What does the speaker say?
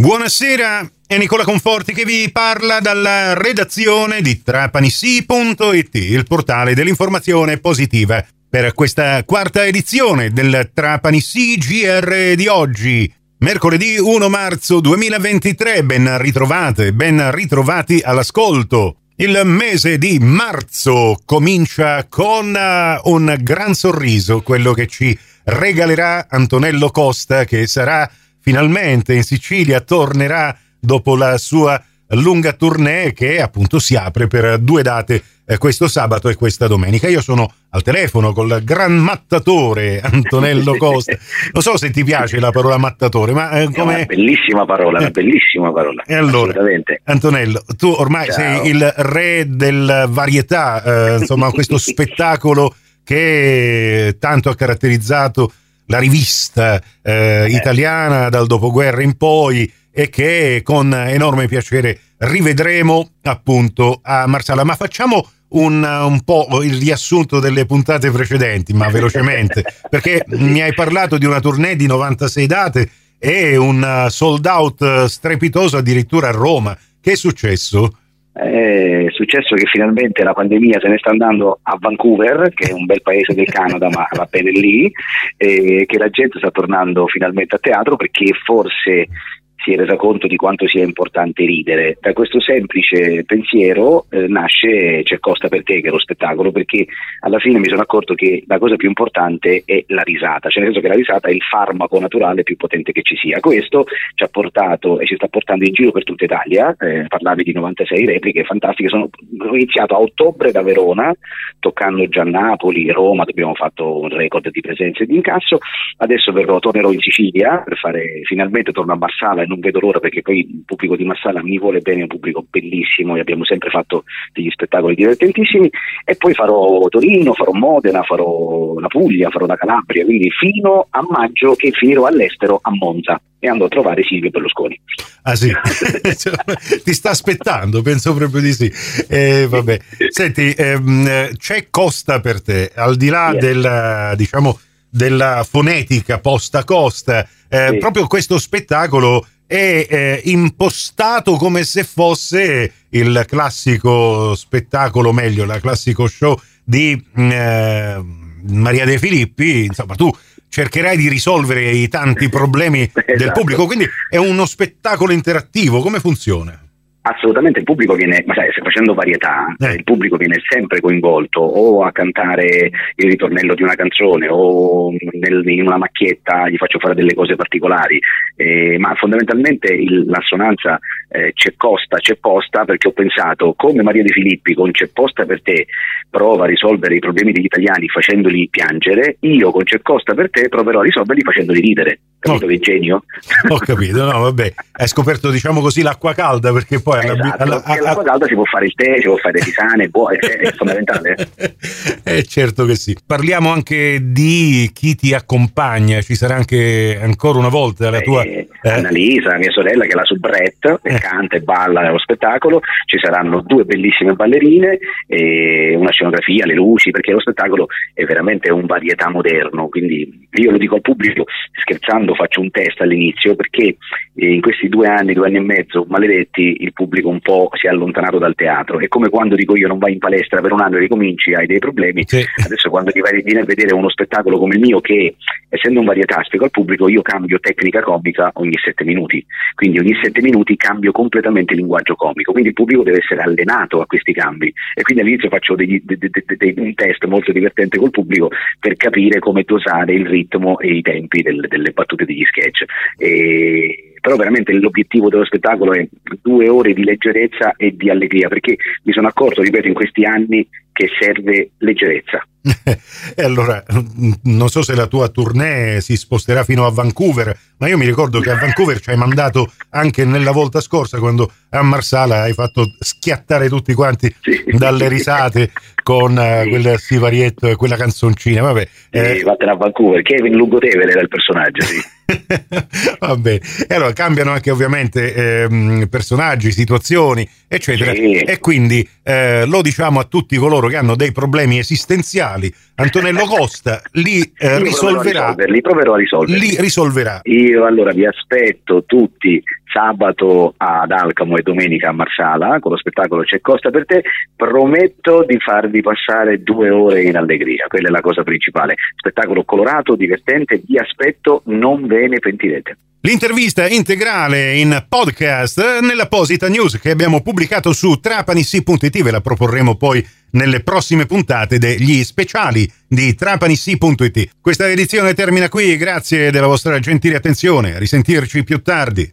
Buonasera, è Nicola Conforti che vi parla dalla redazione di trapanisi.it, il portale dell'informazione positiva. Per questa quarta edizione del Trapani GR di oggi, mercoledì 1 marzo 2023, ben ritrovate, ben ritrovati all'ascolto. Il mese di marzo comincia con uh, un gran sorriso, quello che ci regalerà Antonello Costa, che sarà finalmente in Sicilia, tornerà dopo la sua lunga tournée che appunto si apre per due date eh, questo sabato e questa domenica. Io sono al telefono col gran mattatore Antonello Costa. Non so se ti piace la parola mattatore, ma eh, come... È una bellissima parola, una eh. bellissima parola. E allora, Antonello, tu ormai Ciao. sei il re del varietà, eh, insomma, questo spettacolo che tanto ha caratterizzato la rivista eh, eh, italiana dal dopoguerra in poi e che con enorme piacere rivedremo appunto a Marsala. Ma facciamo un, un, po' il riassunto delle puntate precedenti, ma velocemente, perché mi hai parlato di una tournée di 96 date e un sold out strepitoso addirittura a Roma. Che è successo? È successo che finalmente la pandemia se ne sta andando a Vancouver, che è un bel paese del Canada, ma va bene lì, e che la gente sta tornando finalmente a teatro perché forse si è resa conto di quanto sia importante ridere. Da questo semplice pensiero eh, nasce C'è Costa per te, che è lo spettacolo, perché alla fine mi sono accorto che la cosa più importante è la risata, cioè nel senso che la risata è il farmaco naturale più potente che ci sia. Questo ci ha portato e ci sta portando in giro per tutta Italia, eh, parlavi di 96 repliche fantastiche, sono ho iniziato a ottobre da Verona, toccando già Napoli, Roma, abbiamo fatto un record di presenze e di incasso, adesso verrò, tornerò in Sicilia per fare, finalmente torno a Marsala non vedo l'ora perché poi il pubblico di Massala mi vuole bene, è un pubblico bellissimo e abbiamo sempre fatto degli spettacoli divertentissimi e poi farò Torino, farò Modena, farò la Puglia, farò la Calabria, quindi fino a maggio che finirò all'estero a Monza e andrò a trovare Silvio Berlusconi. Ah sì, ti sta aspettando, penso proprio di sì. Eh, vabbè. Senti, ehm, c'è Costa per te, al di là yes. del, diciamo, della fonetica posta costa, eh, sì. proprio questo spettacolo è eh, impostato come se fosse il classico spettacolo, meglio, il classico show di mm, eh, Maria De Filippi, insomma tu cercherai di risolvere i tanti problemi esatto. del pubblico, quindi è uno spettacolo interattivo, come funziona? Assolutamente, il pubblico viene, ma sai, facendo varietà, eh. il pubblico viene sempre coinvolto o a cantare il ritornello di una canzone o nel, in una macchietta gli faccio fare delle cose particolari, eh, ma fondamentalmente il, l'assonanza eh, c'è costa, c'è posta perché ho pensato come Maria De Filippi con c'è posta per te prova a risolvere i problemi degli italiani facendoli piangere, io con c'è costa per te proverò a risolverli facendoli ridere. Capito oh, che genio? Ho capito, no, vabbè, hai scoperto diciamo così l'acqua calda perché poi esatto, alla, alla, l'acqua calda si può fare il tè, si può fare le tisane, può, è, è fondamentale. eh, certo che sì. Parliamo anche di chi ti accompagna, ci sarà anche ancora una volta la eh, tua... Eh, Annalisa, mia sorella che è la soubrette, eh. canta e balla nello spettacolo, ci saranno due bellissime ballerine, e una scenografia, le luci, perché lo spettacolo è veramente un varietà moderno, quindi io lo dico al pubblico scherzando, faccio un test all'inizio perché eh, in questi due anni, due anni e mezzo, maledetti, il pubblico un po' si è allontanato dal teatro. È come quando dico io non vai in palestra per un anno e ricominci, hai dei problemi. Sì. Adesso quando ti vai, vieni a vedere uno spettacolo come il mio che, essendo un varietà, spiego al pubblico, io cambio tecnica comica ogni sette minuti. Quindi ogni sette minuti cambio completamente il linguaggio comico. Quindi il pubblico deve essere allenato a questi cambi. E quindi all'inizio faccio degli, de, de, de, un test molto divertente col pubblico per capire come dosare il ritmo e i tempi del, delle battute degli sketch. E però veramente l'obiettivo dello spettacolo è due ore di leggerezza e di allegria, perché mi sono accorto, ripeto, in questi anni che serve leggerezza. e allora, non so se la tua tournée si sposterà fino a Vancouver, ma io mi ricordo che a Vancouver ci hai mandato anche nella volta scorsa quando a Marsala hai fatto schiattare tutti quanti sì. dalle risate con uh, quel sivarietto e quella canzoncina. Vabbè, eh, sì, vattene a Vancouver, Kevin Lugotevere era il personaggio, sì. Vabbè, e allora cambiano anche ovviamente eh, personaggi, situazioni, eccetera. Sì. E quindi eh, lo diciamo a tutti coloro che hanno dei problemi esistenziali. Antonello Costa li eh, risolverà. Proverò li proverò a risolverli. Li risolverà. Io allora vi aspetto tutti sabato ad Alcamo e domenica a Marsala con lo spettacolo C'è Costa per te. Prometto di farvi passare due ore in allegria, quella è la cosa principale. Spettacolo colorato, divertente, vi aspetto, non ve ne pentirete. L'intervista integrale in podcast nell'apposita news che abbiamo pubblicato su trapanissi.it ve la proporremo poi nelle prossime puntate degli speciali di trapanissi.it. Questa edizione termina qui, grazie della vostra gentile attenzione, a risentirci più tardi.